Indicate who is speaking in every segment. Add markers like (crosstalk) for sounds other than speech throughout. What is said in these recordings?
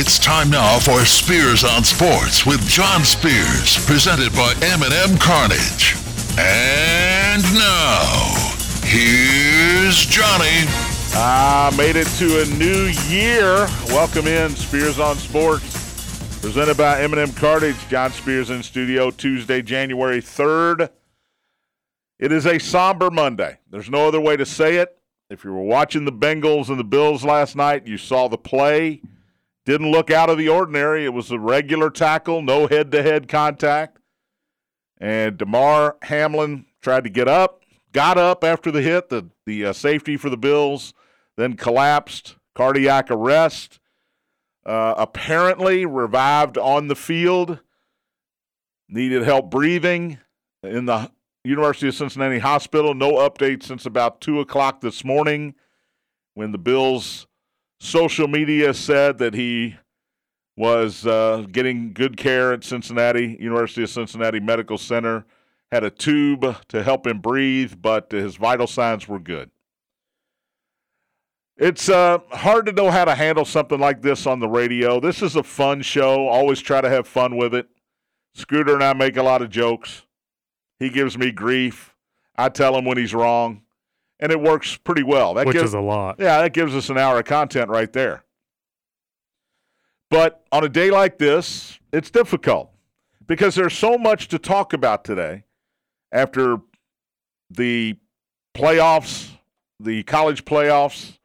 Speaker 1: It's time now for Spears on Sports with John Spears, presented by M&M Cartage. And now, here's Johnny.
Speaker 2: Ah, made it to a new year. Welcome in Spears on Sports, presented by M&M Cartage. John Spears in studio Tuesday, January 3rd. It is a somber Monday. There's no other way to say it. If you were watching the Bengals and the Bills last night, you saw the play. Didn't look out of the ordinary. It was a regular tackle, no head to head contact. And Damar Hamlin tried to get up, got up after the hit, the, the uh, safety for the Bills, then collapsed, cardiac arrest. Uh, apparently revived on the field, needed help breathing in the University of Cincinnati Hospital. No update since about 2 o'clock this morning when the Bills' social media said that he was uh, getting good care at Cincinnati, University of Cincinnati Medical Center, had a tube to help him breathe, but his vital signs were good. It's uh, hard to know how to handle something like this on the radio. This is a fun show. Always try to have fun with it. Scooter and I make a lot of jokes. He gives me grief. I tell him when he's wrong, and it works pretty well.
Speaker 3: That Which gives, is a lot.
Speaker 2: Yeah, that gives us an hour of content right there. But on a day like this, it's difficult because there's so much to talk about today after the playoffs, the college playoffs.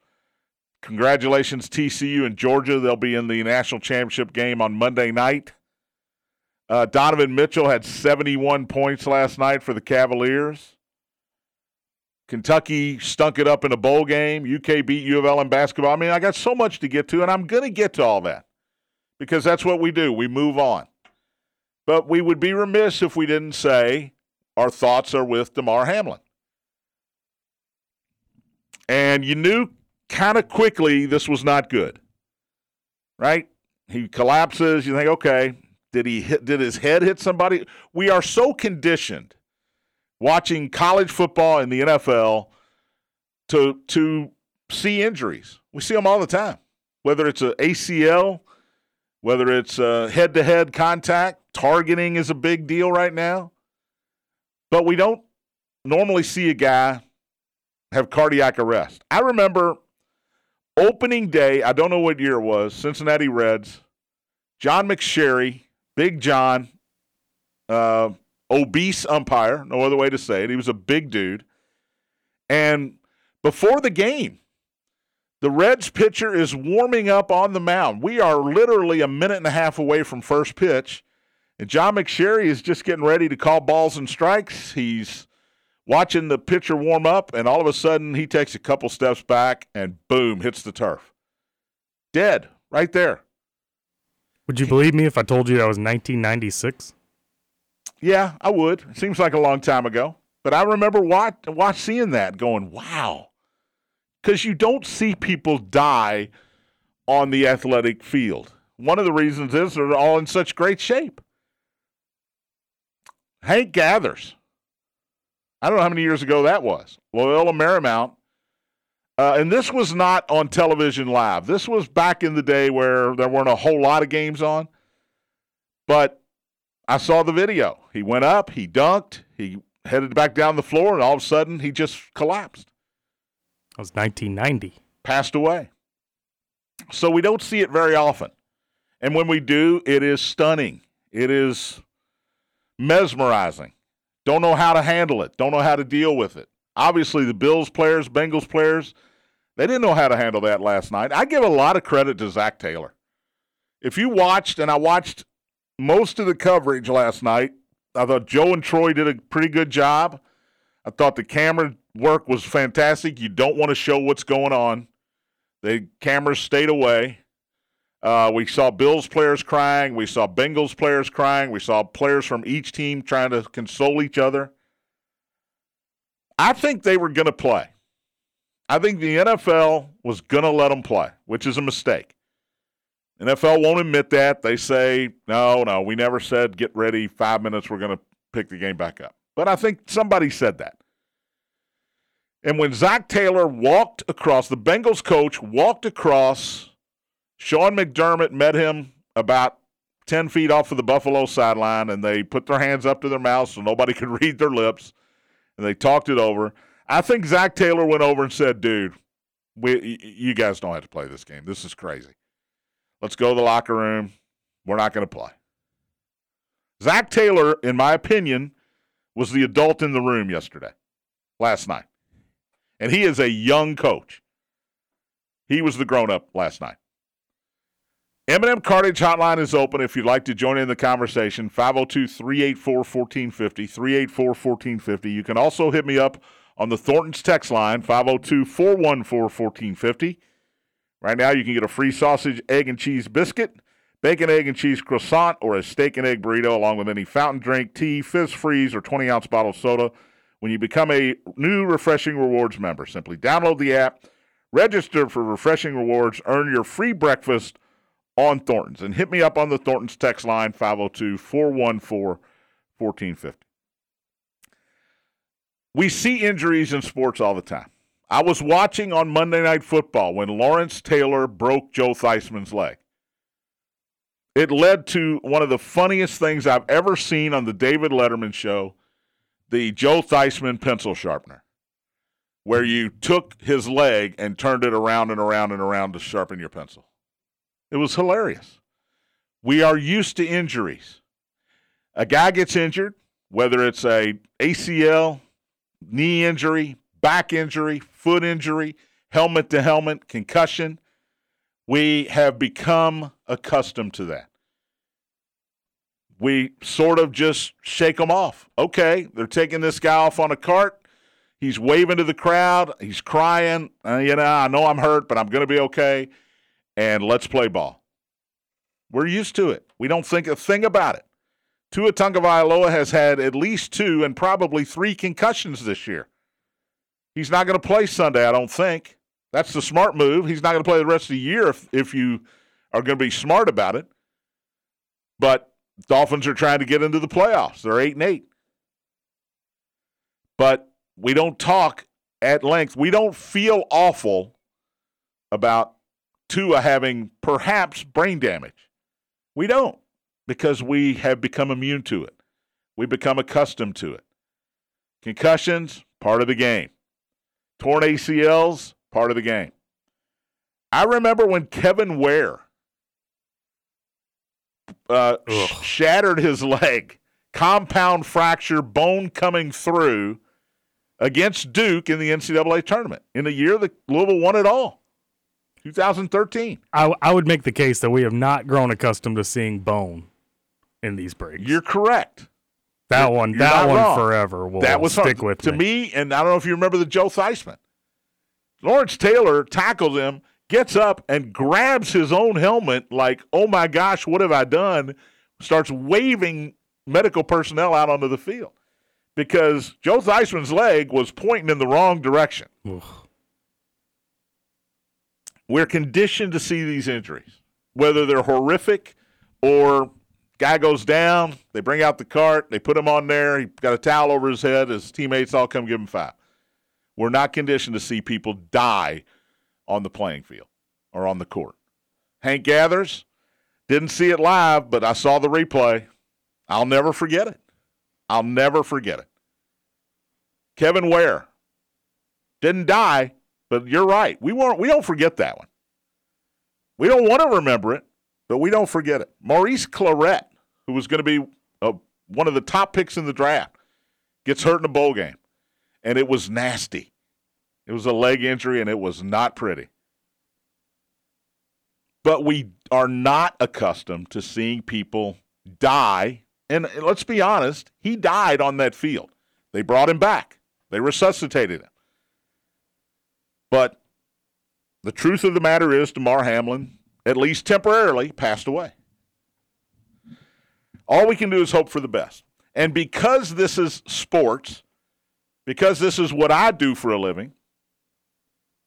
Speaker 2: Congratulations, TCU and Georgia. They'll be in the national championship game on Monday night. Uh, Donovan Mitchell had 71 points last night for the Cavaliers. Kentucky stunk it up in a bowl game. UK beat U of L in basketball. I mean, I got so much to get to, and I'm going to get to all that because that's what we do. We move on. But we would be remiss if we didn't say our thoughts are with Damar Hamlin. And you knew kind of quickly this was not good, right? He collapses. You think, okay, did he hit, did his head hit somebody? We are so conditioned watching college football and the NFL to to see injuries. We see them all the time. Whether it's a ACL, whether it's head to head contact, targeting is a big deal right now. But we don't normally see a guy have cardiac arrest. I remember opening day, I don't know what year it was, Cincinnati Reds, John McSherry Big John, uh, obese umpire, no other way to say it. He was a big dude. And before the game, the Reds pitcher is warming up on the mound. We are literally a minute and a half away from first pitch. And John McSherry is just getting ready to call balls and strikes. He's watching the pitcher warm up, and all of a sudden he takes a couple steps back and boom, hits the turf. Dead right there.
Speaker 3: Would you believe me if I told you that was 1996?
Speaker 2: Yeah, I would. Seems like a long time ago. But I remember watch, watch seeing that going, wow. Because you don't see people die on the athletic field. One of the reasons is they're all in such great shape. Hank Gathers. I don't know how many years ago that was. Loyola Marymount uh, and this was not on television live. This was back in the day where there weren't a whole lot of games on. But I saw the video. He went up, he dunked, he headed back down the floor, and all of a sudden he just collapsed.
Speaker 3: That was 1990.
Speaker 2: Passed away. So we don't see it very often. And when we do, it is stunning. It is mesmerizing. Don't know how to handle it, don't know how to deal with it. Obviously, the Bills players, Bengals players, they didn't know how to handle that last night. I give a lot of credit to Zac Taylor. If you watched, and I watched most of the coverage last night, I thought Joe and Troy did a pretty good job. I thought the camera work was fantastic. You don't want to show what's going on. The cameras stayed away. Uh, we saw Bills players crying. We saw Bengals players crying. We saw players from each team trying to console each other. I think they were going to play. I think the NFL was going to let them play, which is a mistake. NFL won't admit that. They say, no, no, we never said get ready, five minutes, we're going to pick the game back up. But I think somebody said that. And when Zac Taylor walked across, the Bengals coach walked across Sean McDermott met him about 10 feet off of the Buffalo sideline, and they put their hands up to their mouths so nobody (laughs) could read their lips, and they talked it over. I think Zac Taylor went over and said, dude, we, you guys don't have to play this game. This is crazy. Let's go to the locker room. We're not going to play. Zac Taylor, in my opinion, was the adult in the room yesterday, last night. And he is a young coach. He was the grown up last night. M&M Cartage Hotline is open if you'd like to join in the conversation. 502 384 1450. 384 1450. You can also hit me up on the Thornton's text line, 502 414 1450. Right now, you can get a free sausage, egg, and cheese biscuit, bacon, egg, and cheese croissant, or a steak and egg burrito, along with any fountain drink, tea, fizz freeze, or 20 ounce bottle of soda when you become a new Refreshing Rewards member. Simply download the app, register for Refreshing Rewards, earn your free breakfast on Thornton's, and hit me up on the Thornton's text line, 502 414 1450. We see injuries in sports all the time. I was watching on Monday Night Football when Lawrence Taylor broke Joe Theismann's leg. It led to one of the funniest things I've ever seen on the David Letterman show the Joe Theismann pencil sharpener, where you took his leg and turned it around and around and around to sharpen your pencil. It was hilarious. We are used to injuries. A guy gets injured, whether it's a ACL, knee injury, back injury, foot injury, helmet to helmet, concussion. We have become accustomed to that. We sort of just shake them off. Okay, they're taking this guy off on a cart. He's waving to the crowd. He's crying. Uh, you know, I know I'm hurt, but I'm going to be okay. And let's play ball. We're used to it. We don't think a thing about it. Tua Tagovailoa has had at least two and probably three concussions this year. He's not going to play Sunday, I don't think. That's the smart move. He's not going to play the rest of the year if, if you are going to be smart about it. But Dolphins are trying to get into the playoffs. They're 8 and 8. But we don't talk at length. We don't feel awful about Tua having perhaps brain damage. We don't because we have become immune to it. We become accustomed to it. Concussions, part of the game. Torn ACLs, part of the game. I remember when Kevin Ware uh, sh- shattered his leg, compound fracture, bone coming through against Duke in the NCAA tournament in a year that Louisville won it all. 2013.
Speaker 3: I, I would make the case that we have not grown accustomed to seeing bone in these breaks.
Speaker 2: You're correct.
Speaker 3: That one,
Speaker 2: You're
Speaker 3: that one
Speaker 2: wrong.
Speaker 3: forever will
Speaker 2: that was
Speaker 3: stick
Speaker 2: fun.
Speaker 3: with
Speaker 2: to
Speaker 3: me.
Speaker 2: me. And I don't know if you remember the Joe Theismann. Lawrence Taylor tackles him, gets up and grabs his own helmet, like, "Oh my gosh, what have I done?" Starts waving medical personnel out onto the field because Joe Theismann's leg was pointing in the wrong direction.
Speaker 3: Ugh.
Speaker 2: We're conditioned to see these injuries, whether they're horrific or guy goes down, they bring out the cart, they put him on there, he got a towel over his head, his teammates all come give him five. We're not conditioned to see people die on the playing field or on the court. Hank Gathers, didn't see it live, but I saw the replay. I'll never forget it. I'll never forget it. Kevin Ware didn't die, but you're right. We won't we don't forget that one. We don't want to remember it, but we don't forget it. Maurice Clarett, who was going to be uh, one of the top picks in the draft, gets hurt in a bowl game, and it was nasty. It was a leg injury, and it was not pretty. But we are not accustomed to seeing people die. And let's be honest, he died on that field. They brought him back, they resuscitated him. But the truth of the matter is, Damar Hamlin, at least temporarily, passed away. All we can do is hope for the best. And because this is sports, because this is what I do for a living,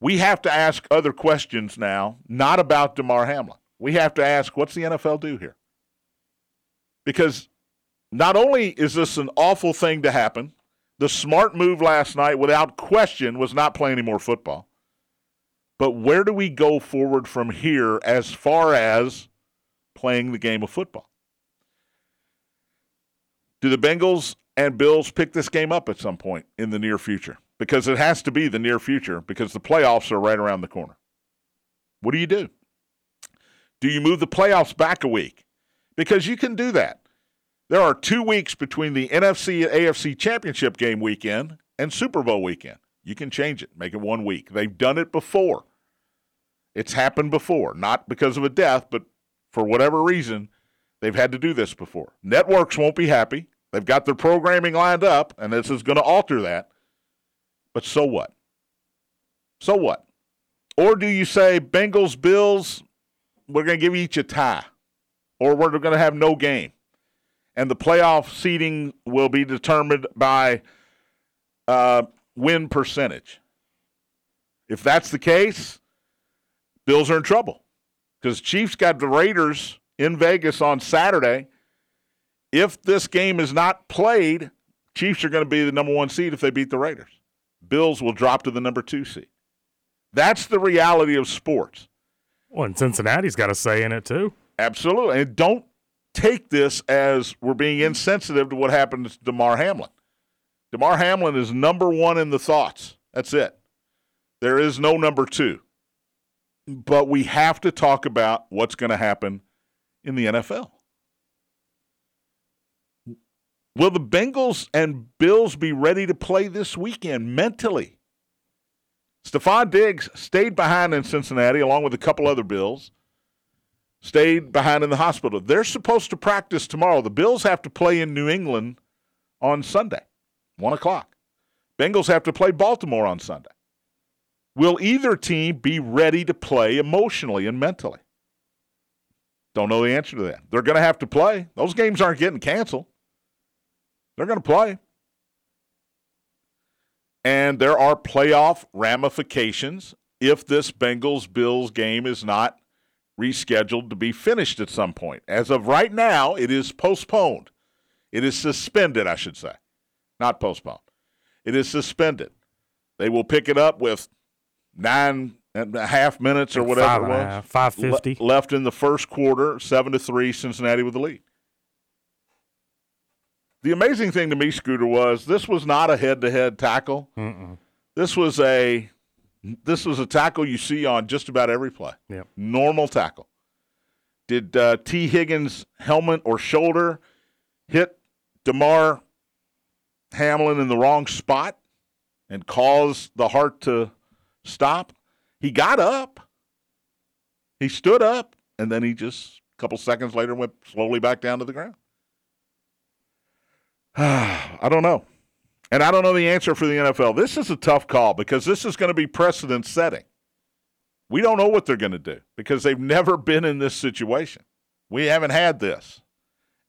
Speaker 2: we have to ask other questions now, not about Damar Hamlin. We have to ask, what's the NFL do here? Because not only is this an awful thing to happen, the smart move last night, without question, was not play any more football. But where do we go forward from here as far as playing the game of football? Do the Bengals and Bills pick this game up at some point in the near future? Because it has to be the near future because the playoffs are right around the corner. What do you do? Do you move the playoffs back a week? Because you can do that. There are two weeks between the NFC and AFC championship game weekend and Super Bowl weekend. You can change it, make it one week. They've done it before. It's happened before, not because of a death, but for whatever reason, they've had to do this before. Networks won't be happy. They've got their programming lined up, and this is going to alter that. But so what? So what? Or do you say Bengals, Bills, we're going to give each a tie, or we're going to have no game? And the playoff seeding will be determined by uh, win percentage. If that's the case, Bills are in trouble because Chiefs got the Raiders in Vegas on Saturday. If this game is not played, Chiefs are going to be the number one seed if they beat the Raiders. Bills will drop to the number two seed. That's the reality of sports.
Speaker 3: Well, and Cincinnati's got a say in it too.
Speaker 2: Absolutely. And don't take this as we're being insensitive to what happened to Damar Hamlin. Damar Hamlin is number one in the thoughts. That's it. There is no number two. But we have to talk about what's going to happen in the NFL. Will the Bengals and Bills be ready to play this weekend mentally? Stefon Diggs stayed behind in Cincinnati along with a couple other Bills. Stayed behind in the hospital. They're supposed to practice tomorrow. The Bills have to play in New England on Sunday, 1 o'clock. Bengals have to play Baltimore on Sunday. Will either team be ready to play emotionally and mentally? Don't know the answer to that. They're going to have to play. Those games aren't getting canceled. They're going to play. And there are playoff ramifications if this Bengals Bills game is not rescheduled to be finished at some point. As of right now, it is postponed. It is suspended, I should say. Not postponed. It is suspended. They will pick it up with nine and a half minutes or whatever
Speaker 3: Five
Speaker 2: it was.
Speaker 3: half, 550.
Speaker 2: Le- left in the first quarter, seven to three, Cincinnati with the lead. The amazing thing to me, Scooter, was this was not a head-to-head tackle.
Speaker 3: Mm-mm.
Speaker 2: This was a this was a tackle you see on just about every play.
Speaker 3: Yep.
Speaker 2: Normal tackle. Did uh, Tee Higgins' helmet or shoulder hit Damar Hamlin in the wrong spot and cause the heart to stop? He got up. He stood up, and then he just a couple seconds later went slowly back down to the ground. (sighs) I don't know. And I don't know the answer for the NFL. This is a tough call because this is going to be precedent setting. We don't know what they're going to do because they've never been in this situation. We haven't had this.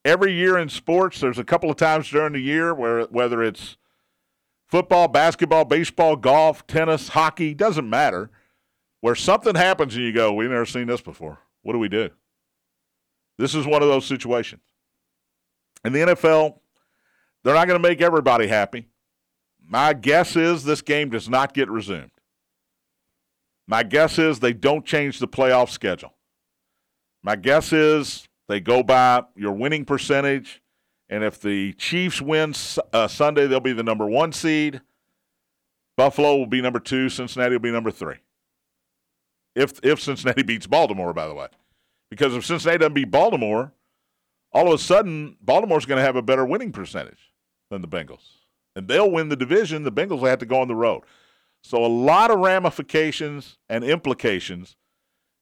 Speaker 2: Every year in sports, there's a couple of times during the year where whether it's football, basketball, baseball, golf, tennis, hockey, doesn't matter, where something happens and you go, we've never seen this before. What do we do? This is one of those situations. And the NFL, they're not going to make everybody happy. My guess is this game does not get resumed. My guess is they don't change the playoff schedule. My guess is they go by your winning percentage, and if the Chiefs win uh, Sunday, they'll be the number one seed. Buffalo will be number two. Cincinnati will be number three. If if Cincinnati (laughs) beats Baltimore, by the way, because if Cincinnati doesn't beat Baltimore, all of a sudden Baltimore's going to have a better winning percentage than the Bengals, and they'll win the division. The Bengals will have to go on the road. So a lot of ramifications and implications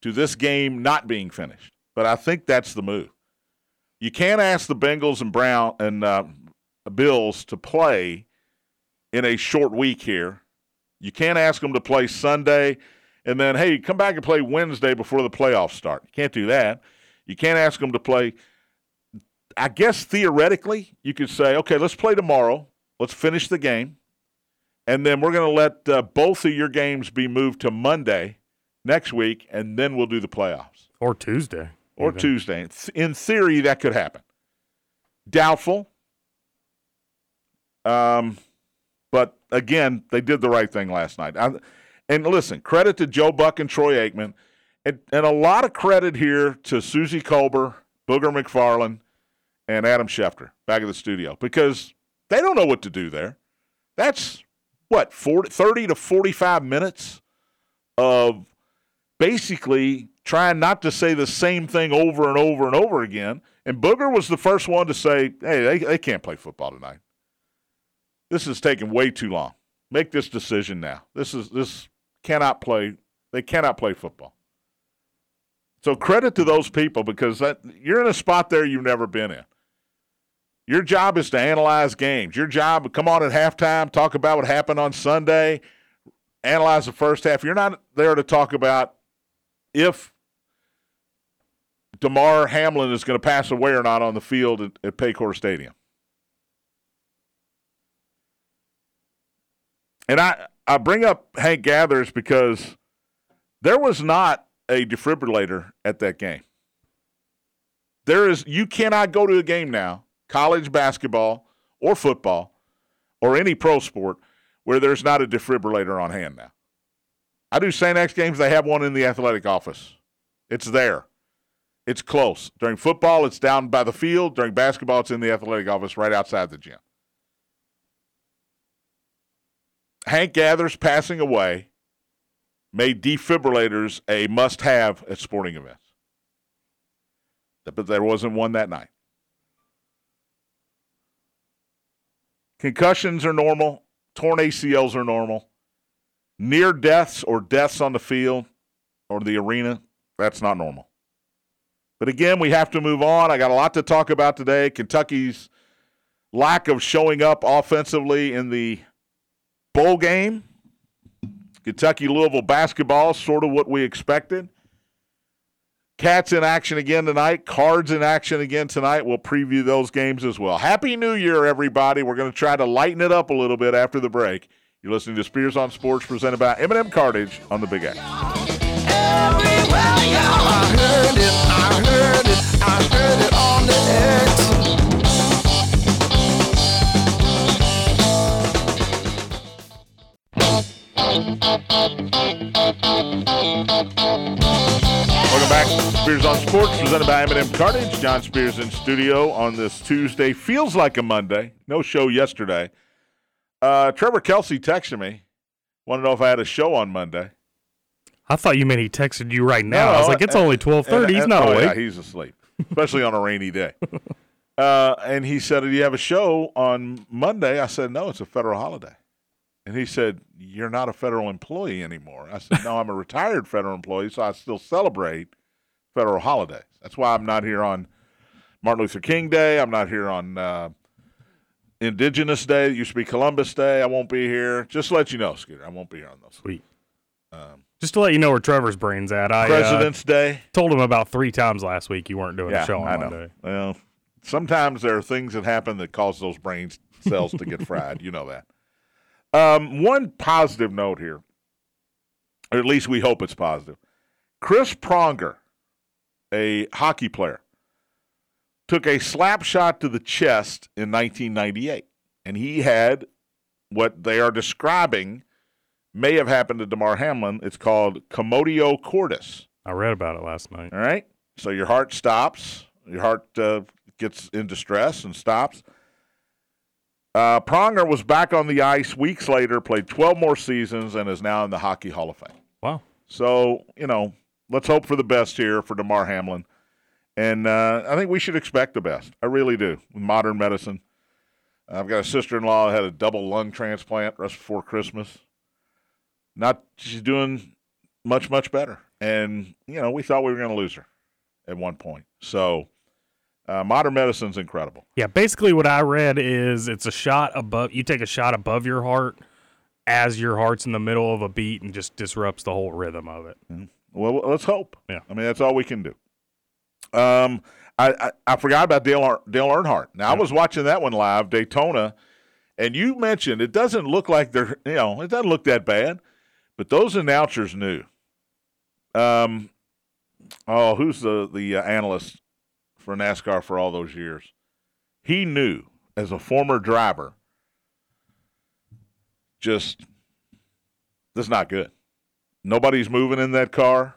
Speaker 2: to this game not being finished. But I think that's the move. You can't ask the Bengals and Brown and uh, Bills to play in a short week here. You can't ask them to play Sunday and then hey, come back and play Wednesday before the playoffs start. You can't do that. You can't ask them to play. I guess theoretically, you could say, okay, let's play tomorrow. Let's finish the game. And then we're going to let uh, both of your games be moved to Monday next week, and then we'll do the playoffs
Speaker 3: Or Tuesday.
Speaker 2: or
Speaker 3: even.
Speaker 2: Tuesday. In theory, that could happen. Doubtful. Um, but again, they did the right thing last night. I, And listen, credit to Joe Buck and Troy Aikman, and, and a lot of credit here to Suzy Kolber, Booger McFarland, and Adam Schefter back at the studio because they don't know what to do there. That's what 40, 30 to 45 minutes of basically trying not to say the same thing over and over and over again. And Booger was the first one to say, hey, they, they can't play football tonight. This is taking way too long. Make this decision now. This is this cannot play. They cannot play football. So credit to those people because that, you're in a spot there you've never been in. Your job is to analyze games. Your job, come on at halftime, talk about what happened on Sunday, analyze the first half. You're not there to talk about if Damar Hamlin is going to pass away or not on the field at, at Paycor Stadium. And I, I bring up Hank Gathers because there was not a defibrillator at that game. There is you cannot go to a game now, college basketball or football or any pro sport where there's not a defibrillator on hand now. I do St. X games, they have one in the athletic office. It's there. It's close. During football, it's down by the field. During basketball, it's in the athletic office right outside the gym. Hank Gathers passing away made defibrillators a must have at sporting events. But there wasn't one that night. Concussions are normal, torn ACLs are normal. Near deaths or deaths on the field or the arena, that's not normal. But again, we have to move on. I got a lot to talk about today. Kentucky's lack of showing up offensively in the bowl game. Kentucky Louisville basketball, sort of what we expected. Cats in action again tonight. Cards in action again tonight. We'll preview those games as well. Happy New Year, everybody. We're going to try to lighten it up a little bit after the break. You're listening to Spears on Sports presented by M&M Cartage on the Big X. Welcome back. Spears on Sports, presented by M&M Cartage. John Spears in studio on this Tuesday. Feels like a Monday. No show yesterday. Uh, Trevor Kelsey texted me. Want to know if I had a show on Monday.
Speaker 3: I thought you meant he texted you right now.
Speaker 2: No,
Speaker 3: I was like, it's
Speaker 2: and-
Speaker 3: only twelve thirty. He's
Speaker 2: and-
Speaker 3: not
Speaker 2: oh,
Speaker 3: awake.
Speaker 2: Yeah, he's asleep, especially on a rainy day. (laughs) Uh, and he said, "Do you have a show on Monday?" I said, "No, it's a federal holiday." And he said, "You're not a federal employee anymore." I said, "No, I'm a retired federal employee, so I still celebrate federal holidays. That's why I'm not here on Martin Luther King Day. I'm not here on uh, Indigenous Day. It used to be Columbus Day. I won't be here. Just to let you know, Scooter, I won't be here on those.
Speaker 3: Sweet. Just to let you know where Trevor's brain's at, I uh,
Speaker 2: President's Day.
Speaker 3: told him about three times last week you weren't doing
Speaker 2: Yeah,
Speaker 3: a show on
Speaker 2: I know.
Speaker 3: Monday.
Speaker 2: Well, sometimes there are things that happen that cause those brain cells to get (laughs) fried. You know that. Um, one positive note here, or at least we hope it's positive. Chris Pronger, a hockey player, took a slap shot to the chest in 1998, and he had what they are describing may have happened to Damar Hamlin. It's called commotio cordis.
Speaker 3: I read about it last night.
Speaker 2: All right. So your heart stops. Your heart uh, gets in distress and stops. Uh, Pronger was back on the ice weeks later, played 12 more seasons, and is now in the Hockey Hall of Fame.
Speaker 3: Wow.
Speaker 2: So, you know, let's hope for the best here for Damar Hamlin. And uh, I think we should expect the best. I really do. With modern medicine. I've got a sister in law that had a double lung transplant just before Christmas. Not, she's doing much, much better. And, you know, we thought we were going to lose her at one point. So, uh, modern medicine's incredible.
Speaker 3: Yeah, basically what I read is it's a shot above you take a shot above your heart as your heart's in the middle of a beat and just disrupts the whole rhythm of it.
Speaker 2: Well, let's hope.
Speaker 3: Yeah.
Speaker 2: I mean, that's all we can do. Um, I, I, I forgot about Dale, Dale Earnhardt. Now, I was watching that one live, Daytona, and you mentioned it doesn't look like they're, you know, it doesn't look that bad, but those announcers knew. Um, oh, who's the, the uh, analyst for NASCAR for all those years? He knew as a former driver, just, this is not good. Nobody's moving in that car.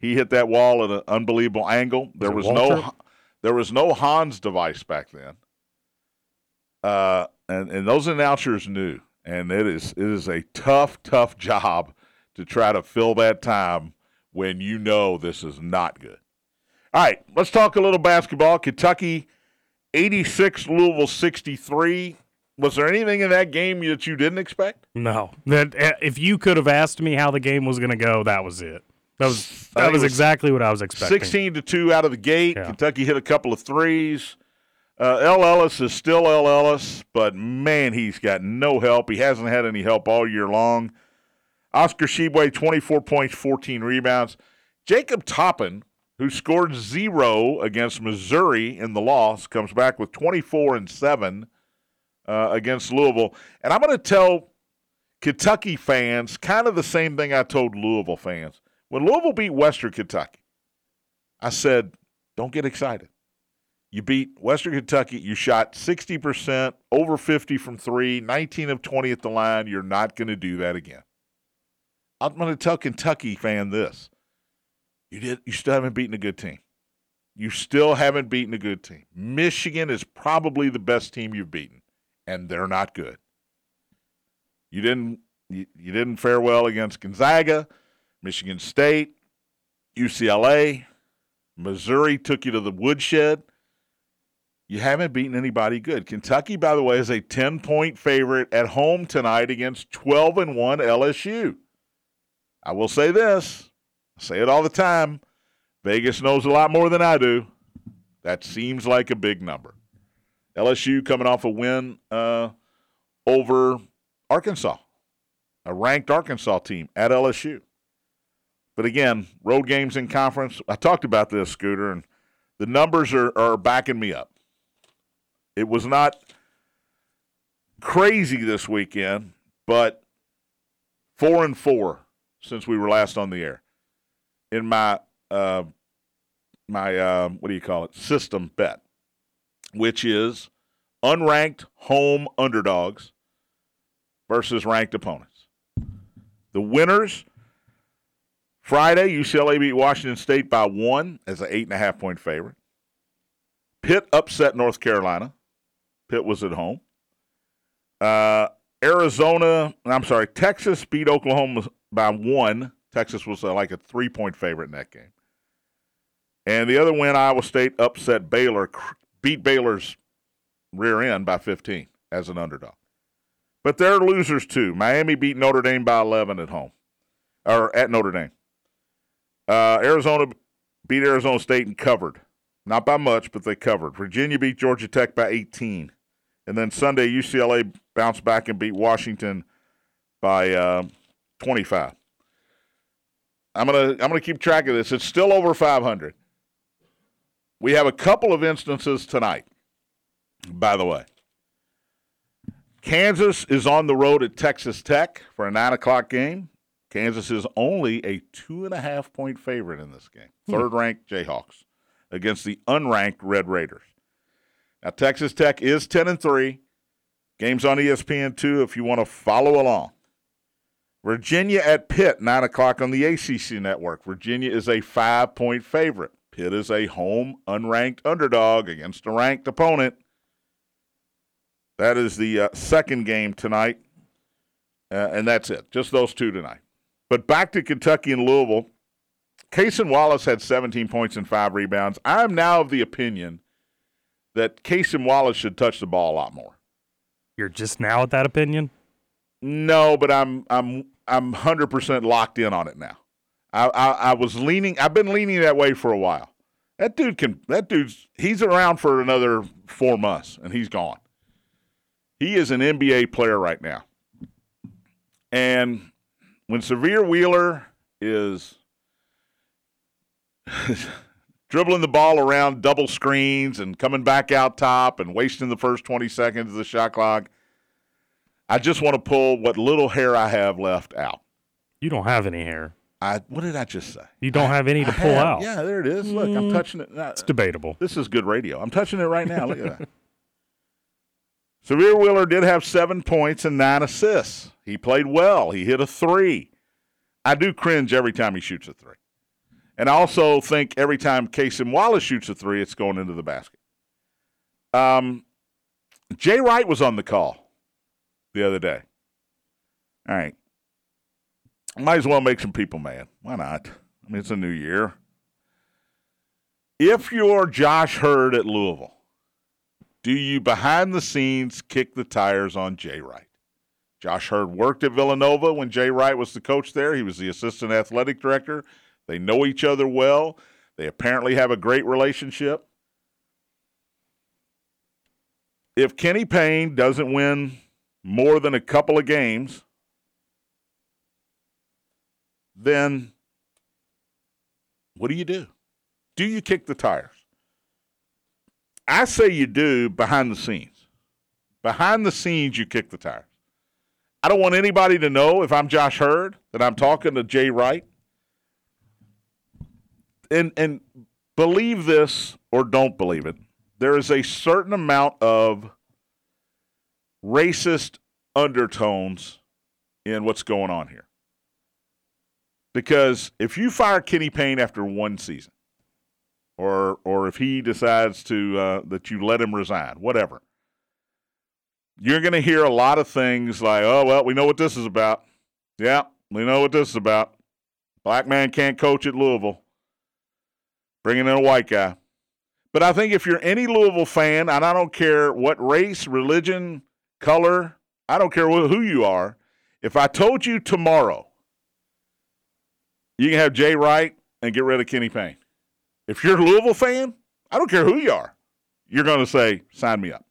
Speaker 2: He hit that wall at an unbelievable angle. There
Speaker 3: Was
Speaker 2: was no there was no Hans device back then. Uh, and and those announcers knew, and it is it is a tough tough job to try to fill that time when you know this is not good. All right, let's talk a little basketball. Kentucky 86 Louisville 63. Was there anything in that game that you didn't expect?
Speaker 3: No, that eh, if you could have asked me how the game was going to go, that was it. That was that was
Speaker 2: was
Speaker 3: exactly what I was expecting.
Speaker 2: 16 to 2 out of the gate.
Speaker 3: Yeah.
Speaker 2: Kentucky hit a couple of threes. Uh, El Ellis is still El Ellis, but man, he's got no help. He hasn't had any help all year long. Oscar Tshiebwe, 24 points, 14 rebounds. Jacob Toppin, who scored zero against Missouri in the loss, comes back with 24 and 7 uh, against Louisville. And I'm going to tell Kentucky fans kind of the same thing I told Louisville fans. When Louisville beat Western Kentucky, I said, don't get excited. You beat Western Kentucky. You shot 60%, over 50 from three, 19 of 20 at the line. You're not going to do that again. I'm going to tell Kentucky fan this. You did you still haven't beaten a good team. You still haven't beaten a good team. Michigan is probably the best team you've beaten, and they're not good. You didn't you, you didn't fare well against Gonzaga, Michigan State, UCLA, Missouri took you to the woodshed. You haven't beaten anybody good. Kentucky, by the way, is a 10 point favorite at home tonight against 12 and 1 LSU. I will say this I say it all the time Vegas knows a lot more than I do. That seems like a big number. LSU coming off a win uh, over Arkansas, a ranked Arkansas team at LSU. But again, road games in conference. I talked about this, Scooter, and the numbers are, are backing me up. It was not crazy this weekend, but four and four since we were last on the air in my uh, my uh, what do you call it system bet, which is unranked home underdogs versus ranked opponents. The winners Friday, UCLA beat Washington State by one as an eight and a half point favorite. Pitt upset North Carolina. Pitt was at home. Uh, Arizona, I'm sorry, Texas beat Oklahoma by one. Texas was uh, like a three point favorite in that game. And the other win, Iowa State upset Baylor, beat Baylor's rear end by 15 as an underdog. But they're losers too. Miami beat Notre Dame by 11 at home, or at Notre Dame. Uh, Arizona beat Arizona State and covered. Not by much, but they covered. Virginia beat Georgia Tech by 18. And then Sunday, UCLA bounced back and beat Washington by uh, 25. I'm gonna I'm gonna keep track of this. It's still over 500. We have a couple of instances tonight. By the way, Kansas is on the road at Texas Tech for a nine o'clock game. Kansas is only a two and a half point favorite in this game. Hmm. Third ranked Jayhawks against the unranked Red Raiders. Now Texas Tech is ten and three. Games on ESPN two if you want to follow along. Virginia at Pitt, nine o'clock on the ACC network. Virginia is a five point favorite. Pitt is a home unranked underdog against a ranked opponent. That is the uh, second game tonight, uh, and that's it. Just those two tonight. But back to Kentucky and Louisville. Cason Wallace had 17 points and five rebounds. I'm now of the opinion that Cason Wallace should touch the ball a lot more.
Speaker 3: You're just now at that opinion?
Speaker 2: No, but I'm I'm I'm 100% locked in on it now. I, I I was leaning. I've been leaning that way for a while. That dude can. That dude's. He's around for another four months, and he's gone. He is an NBA player right now. And when Sahvir Wheeler is (laughs) dribbling the ball around double screens and coming back out top and wasting the first 20 seconds of the shot clock, I just want to pull what little hair I have left out.
Speaker 3: You don't have any hair.
Speaker 2: I what did I just say?
Speaker 3: You don't have any to
Speaker 2: I
Speaker 3: pull
Speaker 2: have-
Speaker 3: out.
Speaker 2: Yeah, there it is. Look, I'm
Speaker 3: Mm.
Speaker 2: touching it. now.
Speaker 3: It's debatable.
Speaker 2: This is good radio. I'm touching it right now. Look at that. (laughs) Sahvir Wheeler did have seven points and nine assists. He played well. He hit a three. I do cringe every time he shoots a three. And I also think every time Cason Wallace shoots a three, it's going into the basket. Um, Jay Wright was on the call the other day. All right. Might as well make some people mad. Why not? I mean, it's a new year. If you're Josh Heird at Louisville, do you behind the scenes kick the tires on Jay Wright? Josh Heird worked at Villanova when Jay Wright was the coach there. He was the assistant athletic director. They know each other well. They apparently have a great relationship. If Kenny Payne doesn't win more than a couple of games, then what do you do? Do you kick the tires? I say you do behind the scenes. Behind the scenes, you kick the tires. I don't want anybody to know if I'm Josh Heird that I'm talking to Jay Wright. And and believe this or don't believe it, there is a certain amount of racist undertones in what's going on here. Because if you fire Kenny Payne after one season, or or if he decides to uh, that you let him resign, whatever, you're going to hear a lot of things like, "Oh well, we know what this is about." Yeah, we know what this is about. Black man can't coach at Louisville. Bringing in a white guy. But I think if you're any Louisville fan, and I don't care what race, religion, color, I don't care who you are, if I told you tomorrow you can have Jay Wright and get rid of Kenny Payne. If you're a Louisville fan, I don't care who you are, you're going to say, sign me up.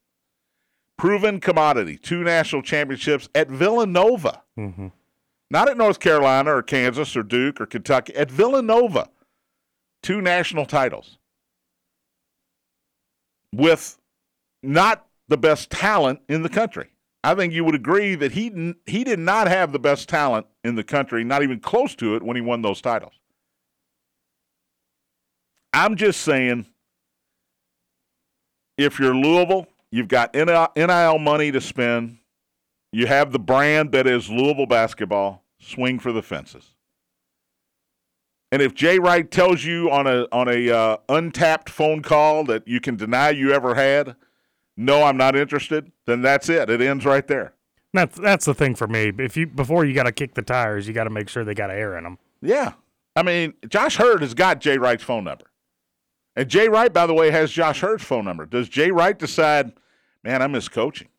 Speaker 2: Proven commodity, two national championships at Villanova.
Speaker 3: Mm-hmm.
Speaker 2: Not at North Carolina or Kansas or Duke or Kentucky, at Villanova. Two national titles. With not the best talent in the country. I think you would agree that he he did not have the best talent in the country, not even close to it when he won those titles. I'm just saying if you're Louisville, you've got NIL money to spend. You have the brand that is Louisville basketball. Swing for the fences. And if Jay Wright tells you on a on a uh, untapped phone call that you can deny you ever had, no, I'm not interested, then that's it. It ends right there.
Speaker 3: That's that's the thing for me. If you before you got to kick the tires, you got to make sure they got air in them.
Speaker 2: Yeah, I mean, Josh Heird has got Jay Wright's phone number, and Jay Wright, by the way, has Josh Heird's phone number. Does Jay Wright decide, man, I miss coaching?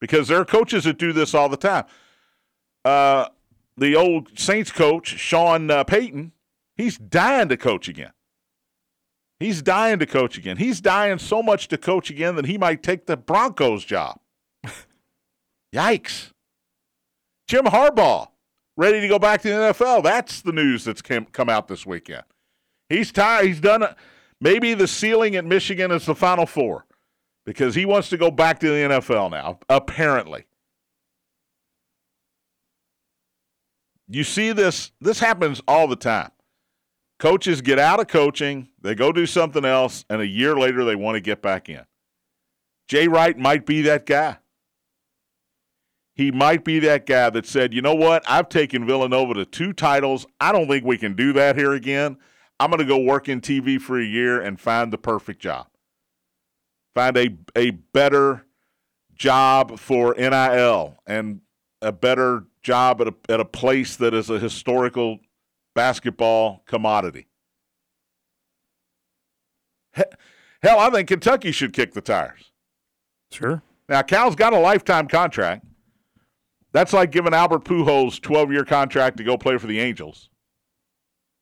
Speaker 2: Because there are coaches that do this all the time. Uh, the old Saints coach Sean uh, Payton, he's dying to coach again. He's dying to coach again. He's dying so much to coach again that he might take the Broncos job. (laughs) Yikes. Jim Harbaugh, ready to go back to the NFL. That's the news that's come out this weekend. He's tired. He's done it. Maybe the ceiling at Michigan is the Final Four because he wants to go back to the NFL now, apparently. You see this, this happens all the time. Coaches get out of coaching, they go do something else, and a year later they want to get back in. Jay Wright might be that guy. He might be that guy that said, you know what? I've taken Villanova to two titles. I don't think we can do that here again. I'm going to go work in TV for a year and find the perfect job. Find a, a better job for NIL and a better job at a, at a place that is a historical basketball commodity. Hell, I think Kentucky should kick the tires.
Speaker 3: Sure.
Speaker 2: Now, Cal's got a lifetime contract. That's like giving Albert Pujols 12 year contract to go play for the Angels.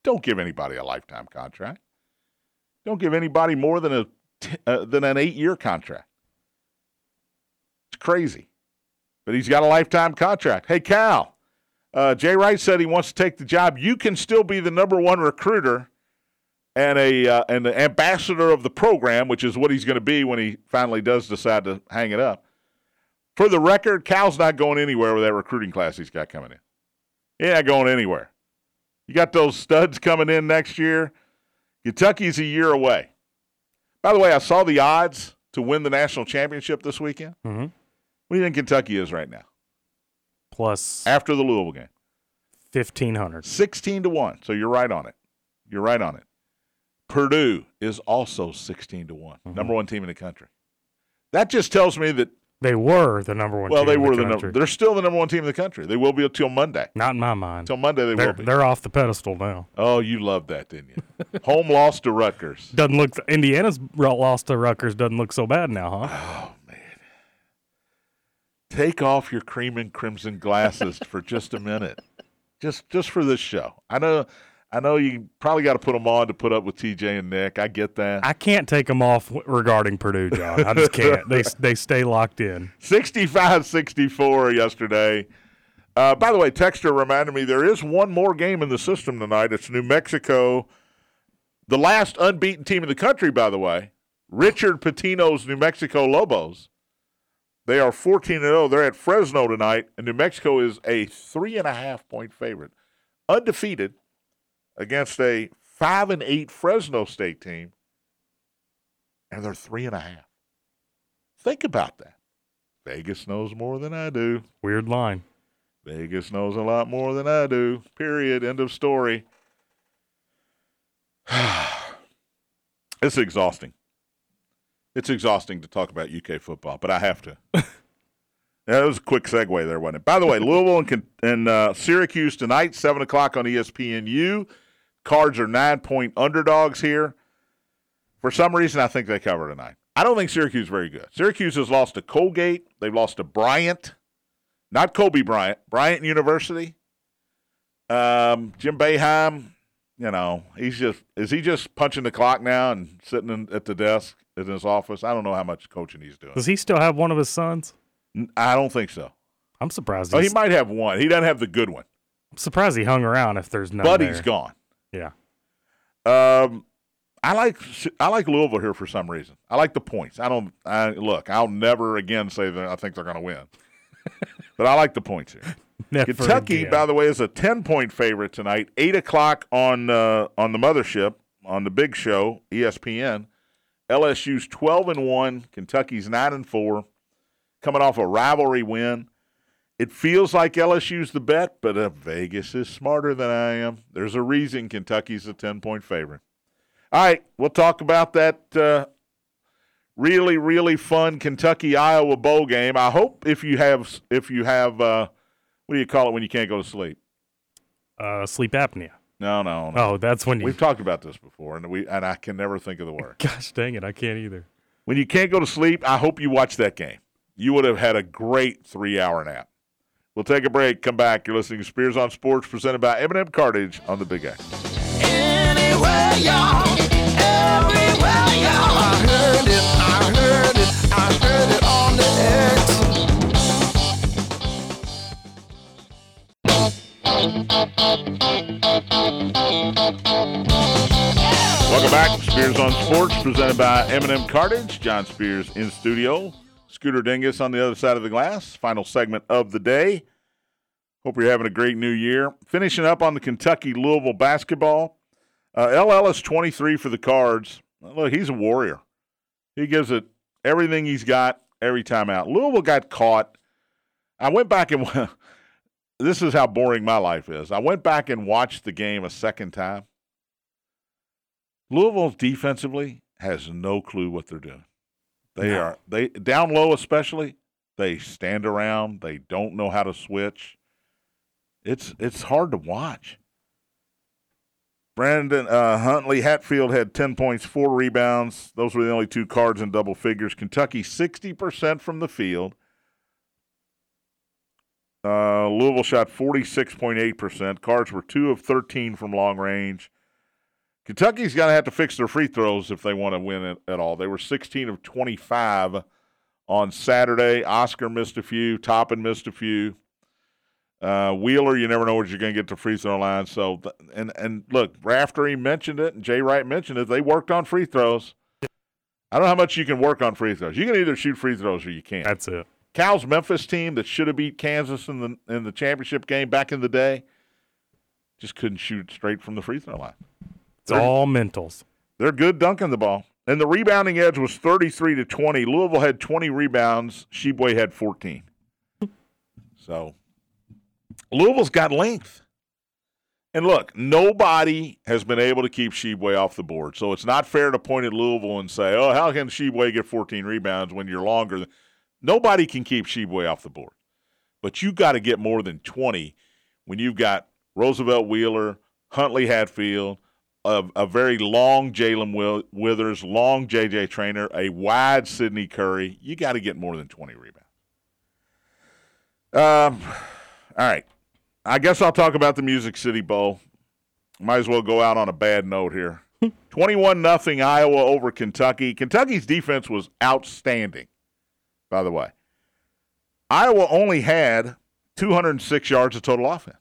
Speaker 2: Don't give anybody a lifetime contract. Don't give anybody more than a uh, than an eight year contract. It's crazy, but he's got a lifetime contract. Hey, Cal, uh, Jay Wright said he wants to take the job. You can still be the number one recruiter and a uh, and the ambassador of the program, which is what he's going to be when he finally does decide to hang it up. For the record, Cal's not going anywhere with that recruiting class he's got coming in. He ain't going anywhere. You got those studs coming in next year. Kentucky's a year away. By the way, I saw the odds to win the national championship this weekend.
Speaker 3: Mm-hmm.
Speaker 2: What do you think Kentucky is right now?
Speaker 3: Plus
Speaker 2: after the Louisville game.
Speaker 3: Fifteen hundred.
Speaker 2: 16 to 1. So you're right on it. You're right on it. Purdue is also 16 to one
Speaker 3: Mm-hmm.
Speaker 2: number one team in the country. That just tells me that,
Speaker 3: They were the number one.
Speaker 2: well,
Speaker 3: team
Speaker 2: they
Speaker 3: in
Speaker 2: were
Speaker 3: the
Speaker 2: the number, they're still the number one team in the country. They will be until Monday.
Speaker 3: Not in my mind.
Speaker 2: Until Monday, they
Speaker 3: They're,
Speaker 2: will be.
Speaker 3: they're off the pedestal now.
Speaker 2: Oh, you loved that, didn't you? Home loss to Rutgers.
Speaker 3: Doesn't look. Indiana's loss to Rutgers doesn't look so bad now, huh?
Speaker 2: Take off your cream and crimson glasses for just a minute. Just just for this show. I know I know you probably got to put them on to put up with TJ and Nick. I get that.
Speaker 3: I can't take them off regarding Purdue, John. I just can't. They (laughs) they stay locked in.
Speaker 2: 65-64 yesterday. Uh, by the way, Texter reminded me there is one more game in the system tonight. It's New Mexico, the last unbeaten team in the country, by the way. Richard Pitino's New Mexico Lobos. They are 14 0. They're at Fresno tonight, and New Mexico is a three and a half point favorite, undefeated against a five and eight Fresno State team, and they're three and a half. Think about that. Vegas knows more than I do.
Speaker 3: Weird line.
Speaker 2: Vegas knows a lot more than I do. Period. End of story. (sighs) it's exhausting. It's exhausting to talk about UK football, but I have to. yeah, (laughs) that was a quick segue there, wasn't it? By the way, Louisville and, and uh, Syracuse tonight, 7 o'clock on ESPNU. Cards are nine point underdogs here. For some reason, I think they cover tonight. I don't think Syracuse is very good. Syracuse has lost to Colgate. They've lost to Bryant, not Kobe Bryant, Bryant University. Um, Jim Boeheim, you know, he's just is he just punching the clock now and sitting in, at the desk in his office? I don't know how much coaching he's doing.
Speaker 3: Does he still have one of his sons?
Speaker 2: I don't think so.
Speaker 3: I'm surprised.
Speaker 2: Oh, he might have one. He doesn't have the good one,
Speaker 3: I'm surprised he hung around if there's there.
Speaker 2: he's gone.
Speaker 3: Yeah.
Speaker 2: Um, I like I like Louisville here for some reason. I like the points. I don't. I look. I'll never again say that I think they're going to win, (laughs) but I like the points here.
Speaker 3: Never
Speaker 2: Kentucky,
Speaker 3: again.
Speaker 2: by the way, is a ten point favorite tonight. Eight o'clock on uh, on the mothership on the big show ESPN. LSU's twelve and one. Kentucky's nine and four, coming off a rivalry win. It feels like LSU's the bet, but uh, Vegas is smarter than I am. There's a reason Kentucky's a ten point favorite. All right, we'll talk about that uh, really, really fun Kentucky Iowa bowl game. I hope if you have if you have uh, what do you call it when you can't go to sleep?
Speaker 3: uh, sleep apnea.
Speaker 2: No, no, no.
Speaker 3: Oh, that's when you.
Speaker 2: We've talked about this before, and we and I can never think of the word.
Speaker 3: Gosh dang it, I can't either.
Speaker 2: When you can't go to sleep, I hope you watch that game. You would have had a great three-hour nap. We'll take a break. Come back. You're listening to Spears on Sports, presented by M&M Cartage on the Big X.
Speaker 4: Anywhere, y'all. Everywhere, y'all. I heard it. I heard it. I heard it on the X.
Speaker 2: Welcome back. Spears on Sports, presented by M&M Cartage. John Spears in studio. Scooter Dingus on the other side of the glass. Final segment of the day. Hope you're having a great new year. Finishing up on the Kentucky Louisville basketball. Uh, El Ellis 23 for the Cards. Look, he's a warrior. He gives it everything he's got every time out. Louisville got caught. I went back and (laughs) this is how boring my life is. I went back and watched the game a second time. Louisville defensively has no clue what they're doing. They
Speaker 3: No.
Speaker 2: are they down low especially. They stand around. They don't know how to switch. It's it's hard to watch. Brandon uh, Huntley Hatfield had ten points, four rebounds. Those were the only two cards in double figures. Kentucky sixty percent from the field. Uh, Louisville shot forty six point eight percent. Cards were two of thirteen from long range. Kentucky's going to have to fix their free throws if they want to win it at all. They were 16 of 25 on Saturday. Oscar missed a few. Toppin missed a few. Uh, Wheeler, you never know what you're going to get to free throw line. So, and and look, Raftery mentioned it, and Jay Wright mentioned it. They worked on free throws. I don't know how much you can work on free throws. You can either shoot free throws or you can't.
Speaker 3: That's it.
Speaker 2: Cal's Memphis team that should have beat Kansas in the in the championship game back in the day just couldn't shoot straight from the free throw line.
Speaker 3: It's all mentals.
Speaker 2: They're good dunking the ball. And the rebounding edge was 33 to 20. Louisville had 20 rebounds. Tshiebwe had 14. So Louisville's got length. And look, nobody has been able to keep Tshiebwe off the board. So it's not fair to point at Louisville and say, oh, how can Tshiebwe get 14 rebounds when you're longer? Than-" Nobody can keep Tshiebwe off the board. But you got to get more than 20 when you've got Roosevelt Wheeler, Huntley Hatfield, a, a very long Jae'Lyn Withers, long J.J. Traynor, a wide Sydney Curry. You got to get more than 20 rebounds. Um, all right. I guess I'll talk about the Music City Bowl. Might as well go out on a bad note here. (laughs) 21 nothing Iowa over Kentucky. Kentucky's defense was outstanding, by the way. Iowa only had 206 yards of total offense.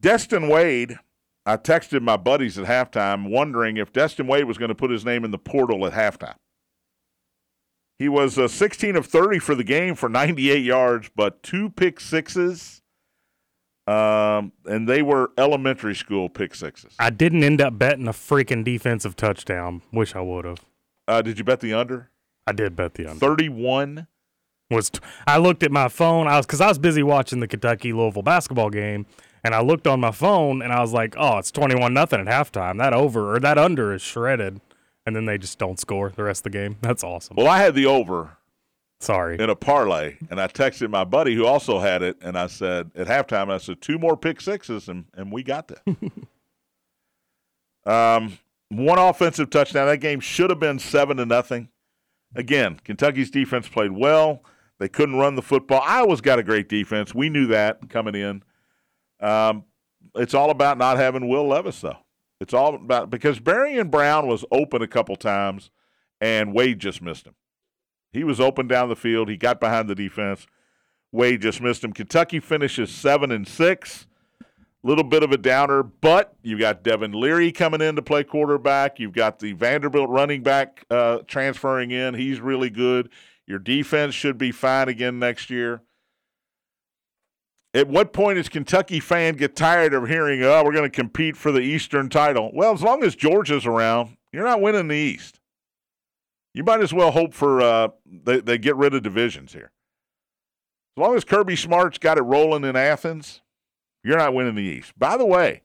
Speaker 2: Destin Wade, I texted my buddies at halftime wondering if Destin Wade was going to put his name in the portal at halftime. He was uh, 16 of 30 for the game for 98 yards, but two pick sixes, um, and they were elementary school pick sixes.
Speaker 3: I didn't end up betting a freaking defensive touchdown. Wish I would have.
Speaker 2: Uh, did you bet the under?
Speaker 3: I did bet the under.
Speaker 2: 31.
Speaker 3: was t- I looked at my phone. I was because I was busy watching the Kentucky Louisville basketball game, and I looked on my phone and I was like, "Oh, it's twenty-one nothing at halftime. That over or that under is shredded." And then they just don't score the rest of the game. That's awesome.
Speaker 2: Well, I had the over
Speaker 3: Sorry.
Speaker 2: in a parlay, and I texted my buddy who also had it, and I said at halftime, I said two more pick sixes, and, and we got that. (laughs) um, one offensive touchdown. That game should have been seven to nothing. Again, Kentucky's defense played well. They couldn't run the football. Iowa's got a great defense. We knew that coming in. Um, it's all about not having Will Levis, though. It's all about because Barion Brown was open a couple times, and Wade just missed him. He was open down the field. He got behind the defense. Wade just missed him. Kentucky finishes seven and six. Little bit of a downer, but you got Devin Leary coming in to play quarterback. You've got the Vanderbilt running back uh, transferring in. He's really good. Your defense should be fine again next year. At what point does Kentucky fan get tired of hearing, "Oh, we're going to compete for the Eastern title"? Well, as long as Georgia's around, you're not winning the East. You might as well hope for uh, they, they get rid of divisions here. As long as Kirby Smart's got it rolling in Athens, you're not winning the East. By the way,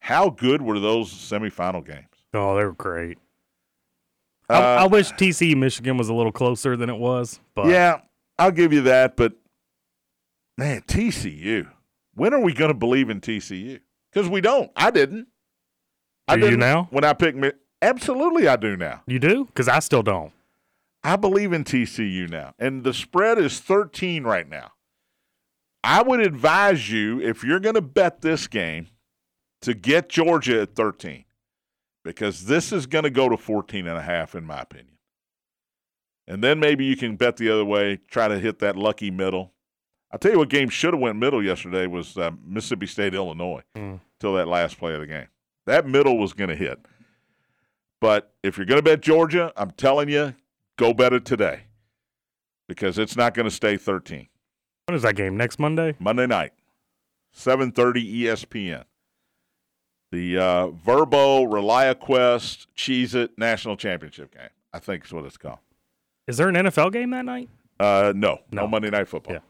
Speaker 2: how good were those semifinal games?
Speaker 3: Oh, they were great.
Speaker 2: Uh,
Speaker 3: I, I wish TCU Michigan was a little closer than it was, but
Speaker 2: yeah, I'll give you that. But man, TCU. When are we going to believe in TCU? Because we don't. I didn't. I
Speaker 3: Do you
Speaker 2: didn't
Speaker 3: now?
Speaker 2: When I picked, absolutely, I do now.
Speaker 3: you do because I still don't.
Speaker 2: I believe in TCU now, and the spread is 13 right now. I would advise you if you're going to bet this game to get Georgia at 13 because this is going to go to 14 and a half in my opinion. And then maybe you can bet the other way, try to hit that lucky middle. I'll tell you what game should have went middle yesterday was uh, Mississippi State Illinois
Speaker 3: Mm.
Speaker 2: till that last play of the game. That middle was going to hit. But if you're going to bet Georgia, I'm telling you, go bet it today because it's not going to stay 13.
Speaker 3: When is that game? Next Monday?
Speaker 2: Monday night, 7:30 ESPN. The uh, Vrbo ReliaQuest Cheez It National Championship game. I think is what it's called.
Speaker 3: Is there an NFL game that night?
Speaker 2: Uh, no, no,
Speaker 3: No.
Speaker 2: Monday Night Football.
Speaker 3: Yeah.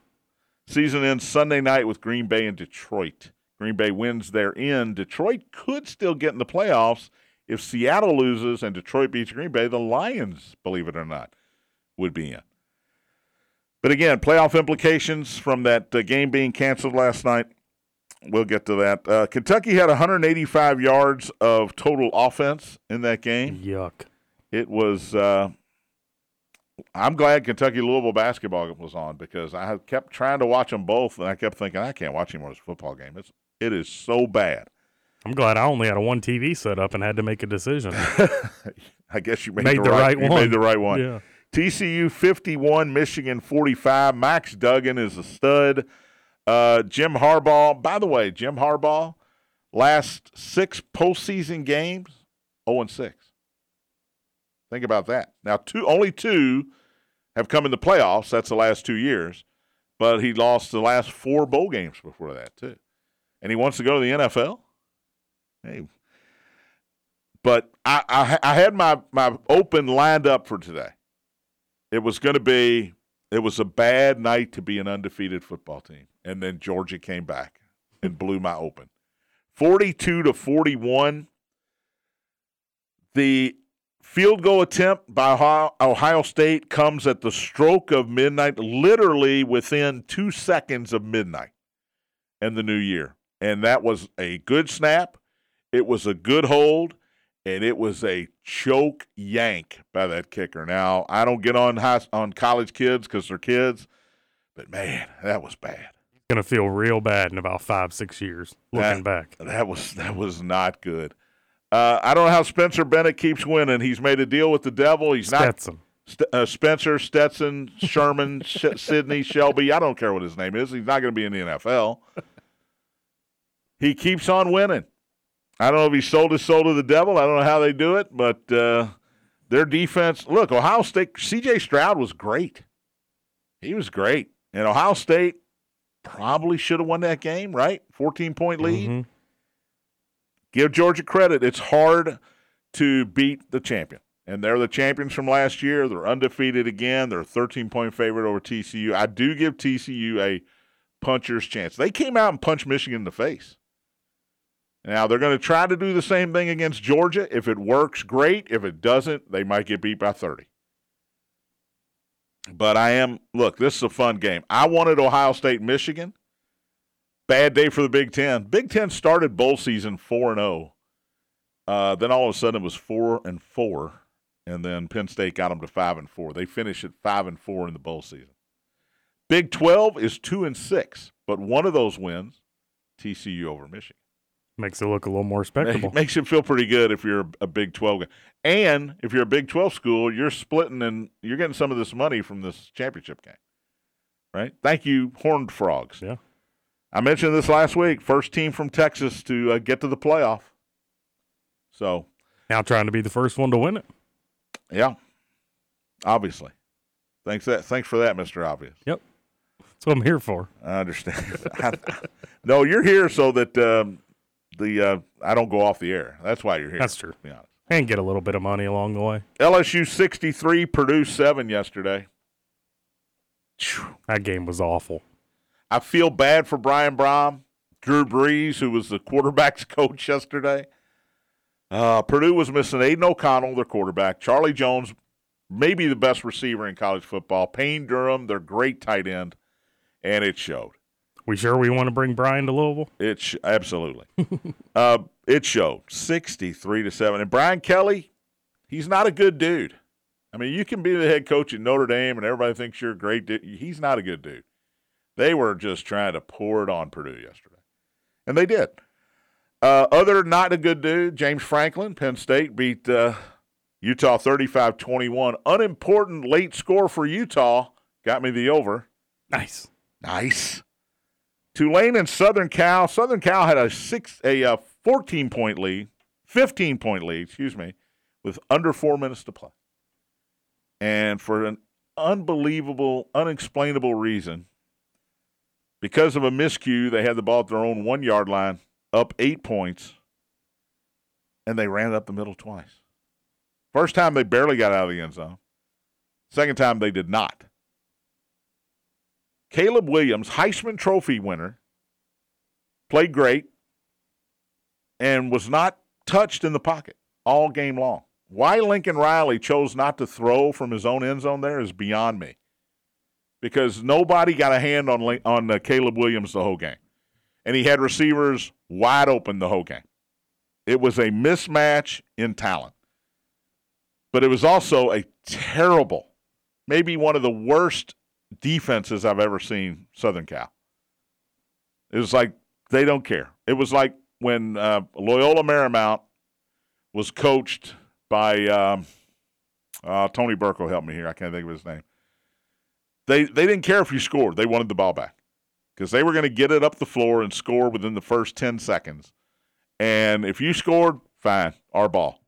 Speaker 2: Season ends Sunday night with Green Bay and Detroit. Green Bay wins their in. Detroit could still get in the playoffs if Seattle loses and Detroit beats Green Bay. The Lions, believe it or not, would be in. But again, playoff implications from that uh, game being canceled last night. We'll get to that. Uh, Kentucky had 185 yards of total offense in that game.
Speaker 3: Yuck.
Speaker 2: It was. Uh, I'm glad Kentucky Louisville basketball was on because I kept trying to watch them both, and I kept thinking I can't watch anymore this football game. It's it is so bad.
Speaker 3: I'm glad I only had a one TV set up and had to make a decision. (laughs)
Speaker 2: I guess you made,
Speaker 3: Made
Speaker 2: the,
Speaker 3: the
Speaker 2: right,
Speaker 3: right
Speaker 2: you
Speaker 3: one.
Speaker 2: made the right one.
Speaker 3: Yeah.
Speaker 2: TCU 51, Michigan 45. Max Duggan is a stud. Uh, Jim Harbaugh. By the way, Jim Harbaugh, last six postseason games, 0 and 6. Think about that. Now, two only two have come in the playoffs. That's the last two years, but he lost the last four bowl games before that too, and he wants to go to the NFL. Hey, but I I, I had my my open lined up for today. It was going to be it was a bad night to be an undefeated football team, and then Georgia came back and blew my open. 42 to 41. The field goal attempt by Ohio- Ohio State comes at the stroke of midnight, literally within two seconds of midnight and the new year. And that was a good snap. It was a good hold, and it was a choke yank by that kicker. Now, I don't get on high, on college kids because they're kids, but man, that was bad.
Speaker 3: Gonna feel real bad in about five, six years looking
Speaker 2: That-
Speaker 3: back.
Speaker 2: That was that was not good. Uh, I don't know how Spencer Bennett keeps winning. He's made a deal with the devil. He's not St- uh, Spencer, Stetson, Sherman, Sh- Sidney, Shelby. I don't care what his name is. He's not going to be in the NFL. He keeps on winning. I don't know if he sold his soul to the devil. I don't know how they do it, but uh, their defense. Look, Ohio State. C.J. Stroud was great. He was great, and Ohio State probably should have won that game. Right, fourteen point lead.
Speaker 3: Mhm.
Speaker 2: Give Georgia credit. It's hard to beat the champion. And they're the champions from last year. They're undefeated again. They're a 13 point favorite over TCU. I do give TCU a puncher's chance. They came out and punched Michigan in the face. Now they're going to try to do the same thing against Georgia. If it works, great. If it doesn't, they might get beat by 30. But I am, look, this is a fun game. I wanted Ohio State, Michigan. Bad day for the Big Ten. Big Ten started bowl season 4 and 0. Uh, then all of a sudden it was 4 and 4 and then Penn State got them to 5 and 4. They finished at 5 and 4 in the bowl season. Big 12 is 2 and 6, but one of those wins TCU over Michigan.
Speaker 3: Makes it look a little more respectable.
Speaker 2: It makes you feel pretty good if you're a Big 12 guy. And if you're a Big 12 school, you're splitting and you're getting some of this money from this championship game. Right? Thank you, Horned Frogs.
Speaker 3: Yeah.
Speaker 2: I mentioned this last week. First team from Texas to uh, get to the playoff. So,
Speaker 3: Now trying to be the first one to win it.
Speaker 2: yeah, obviously. Thanks that. Thanks for that, Mister Obvious.
Speaker 3: Yep, that's what I'm here for.
Speaker 2: I understand. (laughs) I- no, you're here so that um, the uh, I don't go off the air. That's why you're here.
Speaker 3: That's true.
Speaker 2: Yeah.
Speaker 3: And get a little bit of money along the way.
Speaker 2: LSU 63, Purdue 7 yesterday.
Speaker 3: That game was awful.
Speaker 2: I feel bad for Brian Brohm, Drew Brees, who was the quarterback's (laughs) coach yesterday. Uh, Purdue was missing Aidan O'Connell, their quarterback. Charlie Jones, maybe the best receiver in college football. Payne Durham, their great tight end, and it showed.
Speaker 3: We sure we want to bring Brian to Louisville?
Speaker 2: It sh- absolutely. (laughs) uh, it showed sixty-three to seven. And Brian Kelly, he's not a good dude. I mean, you can be the head coach at Notre Dame, and everybody thinks you're a great dude. He's not a good dude. They were just trying to pour it on Purdue yesterday, and they did. Uh, other not a good dude, James Franklin, Penn State beat uh, Utah 35-21. Unimportant late score for Utah got me the over.
Speaker 3: Nice.
Speaker 2: Nice. Tulane and Southern Cal. Southern Cal had a six, a uh, fourteen point lead, fifteen point lead, excuse me, with under four minutes to play. And for an unbelievable, unexplainable reason, because of a miscue, they had the ball at their own one yard line, up eight points, and they ran it up the middle twice. First time they barely got out of the end zone. Second time they did not. Caleb Williams, Heisman Trophy winner, played great and was not touched in the pocket all game long. Why Lincoln Riley chose not to throw from his own end zone there is beyond me. Because nobody got a hand on on uh, Caleb Williams the whole game, and he had receivers wide open the whole game. It was a mismatch in talent, but it was also a terrible, maybe one of the worst defenses I've ever seen Southern Cal. It was like they don't care. It was like when uh, Loyola Marymount was coached by um, uh, Tony Burke will help me here. I can't think of his name. They they didn't care if you scored. They wanted the ball back because they were going to get it up the floor and score within the first ten seconds. And if you scored, fine, our ball,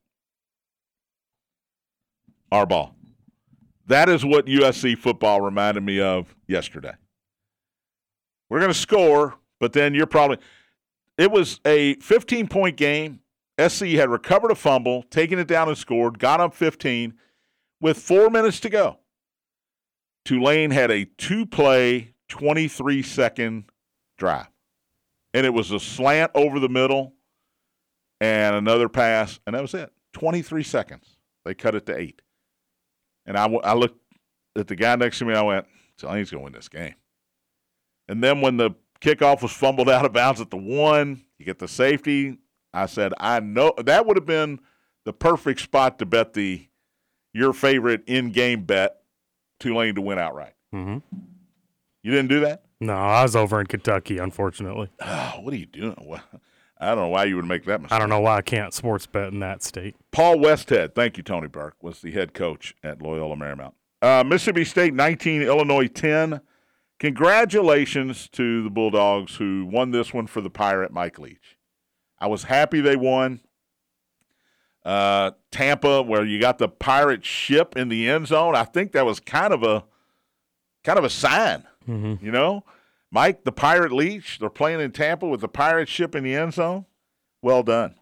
Speaker 2: our ball. That is what USC football reminded me of yesterday. We're going to score, but then you're probably. It was a 15 point game. SC had recovered a fumble, taken it down and scored, got up 15 with four minutes to go. Tulane had a two play, 23 second drive. and it was a slant over the middle and another pass, and that was it. 23 seconds. They cut it to eight. And I, w- I looked at the guy next to me, and I went, Tulane's going to win this game. And then when the kickoff was fumbled out of bounds at the one, you get the safety. I said, I know that would have been the perfect spot to bet the your favorite in-game bet Tulane to win outright.
Speaker 3: Mm-hmm.
Speaker 2: You didn't do that?
Speaker 3: No, I was over in Kentucky, unfortunately.
Speaker 2: Oh, (sighs) what are you doing? I don't know why you would make that mistake.
Speaker 3: I don't know why I can't sports bet in that state.
Speaker 2: Paul Westhead, thank you, Tony Burke, was the head coach at Loyola Marymount. Uh, Mississippi State 19, Illinois 10. Congratulations to the Bulldogs who won this one for the Pirate Mike Leach. I was happy they won. Uh, Tampa, where you got the Pirate ship in the end zone, I think that was kind of a kind of a sign.
Speaker 3: Mm-hmm.
Speaker 2: You know, Mike, the Pirate Leach, they're playing in Tampa with the Pirate ship in the end zone. Well done.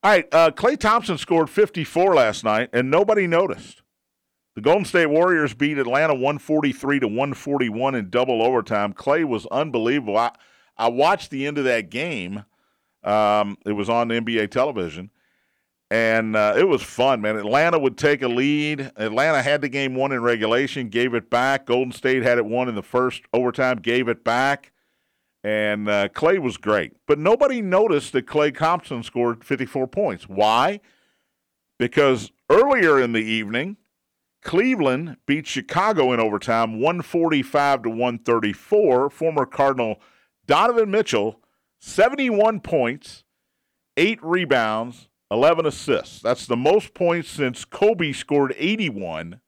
Speaker 2: All right, uh, Klay Thompson scored 54 last night, and nobody noticed. The Golden State Warriors beat Atlanta 143 to 141 in double overtime. Klay was unbelievable. I, I watched the end of that game. Um, it was on NBA television, and uh, it was fun, man. Atlanta would take a lead. Atlanta had the game won in regulation, gave it back. Golden State had it won in the first overtime, gave it back. And uh, Klay was great. But nobody noticed that Klay Thompson scored 54 points. Why? Because earlier in the evening, Cleveland beat Chicago in overtime 145 to 134. Former Cardinal Donovan Mitchell, 71 points, 8 rebounds, 11 assists. That's the most points since Kobe scored 81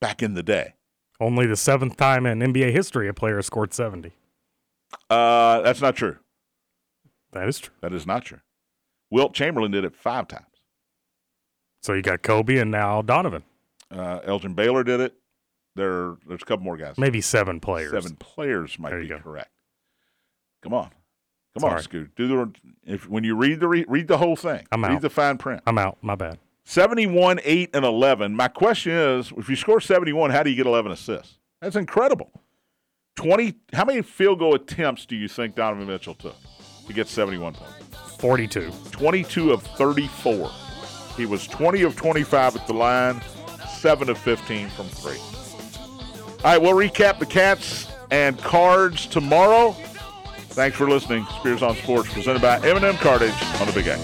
Speaker 2: back in the day.
Speaker 3: Only the seventh time in NBA history a player scored 70.
Speaker 2: Uh, that's not true.
Speaker 3: That is true.
Speaker 2: That is not true. Wilt Chamberlain did it five times.
Speaker 3: So you got Kobe and now Donovan.
Speaker 2: Uh, Elgin Baylor did it. There, there's a couple more guys.
Speaker 3: Maybe seven players.
Speaker 2: Seven players might be
Speaker 3: go.
Speaker 2: correct. Come on, come on,
Speaker 3: Sorry.
Speaker 2: Scoot. Do the if when you read the re, read the whole thing.
Speaker 3: I'm
Speaker 2: read
Speaker 3: out.
Speaker 2: the fine print.
Speaker 3: I'm out. My bad.
Speaker 2: 71, 8, and 11. My question is if you score 71, how do you get 11 assists? That's incredible. 20. How many field goal attempts do you think Donovan Mitchell took to get 71 points?
Speaker 3: 42.
Speaker 2: 22 of 34. He was 20 of 25 at the line, 7 of 15 from 3. All right, we'll recap the Cats and Cards tomorrow. Thanks for listening. Spears on Sports, presented by M&M Cartage on the Big
Speaker 4: X.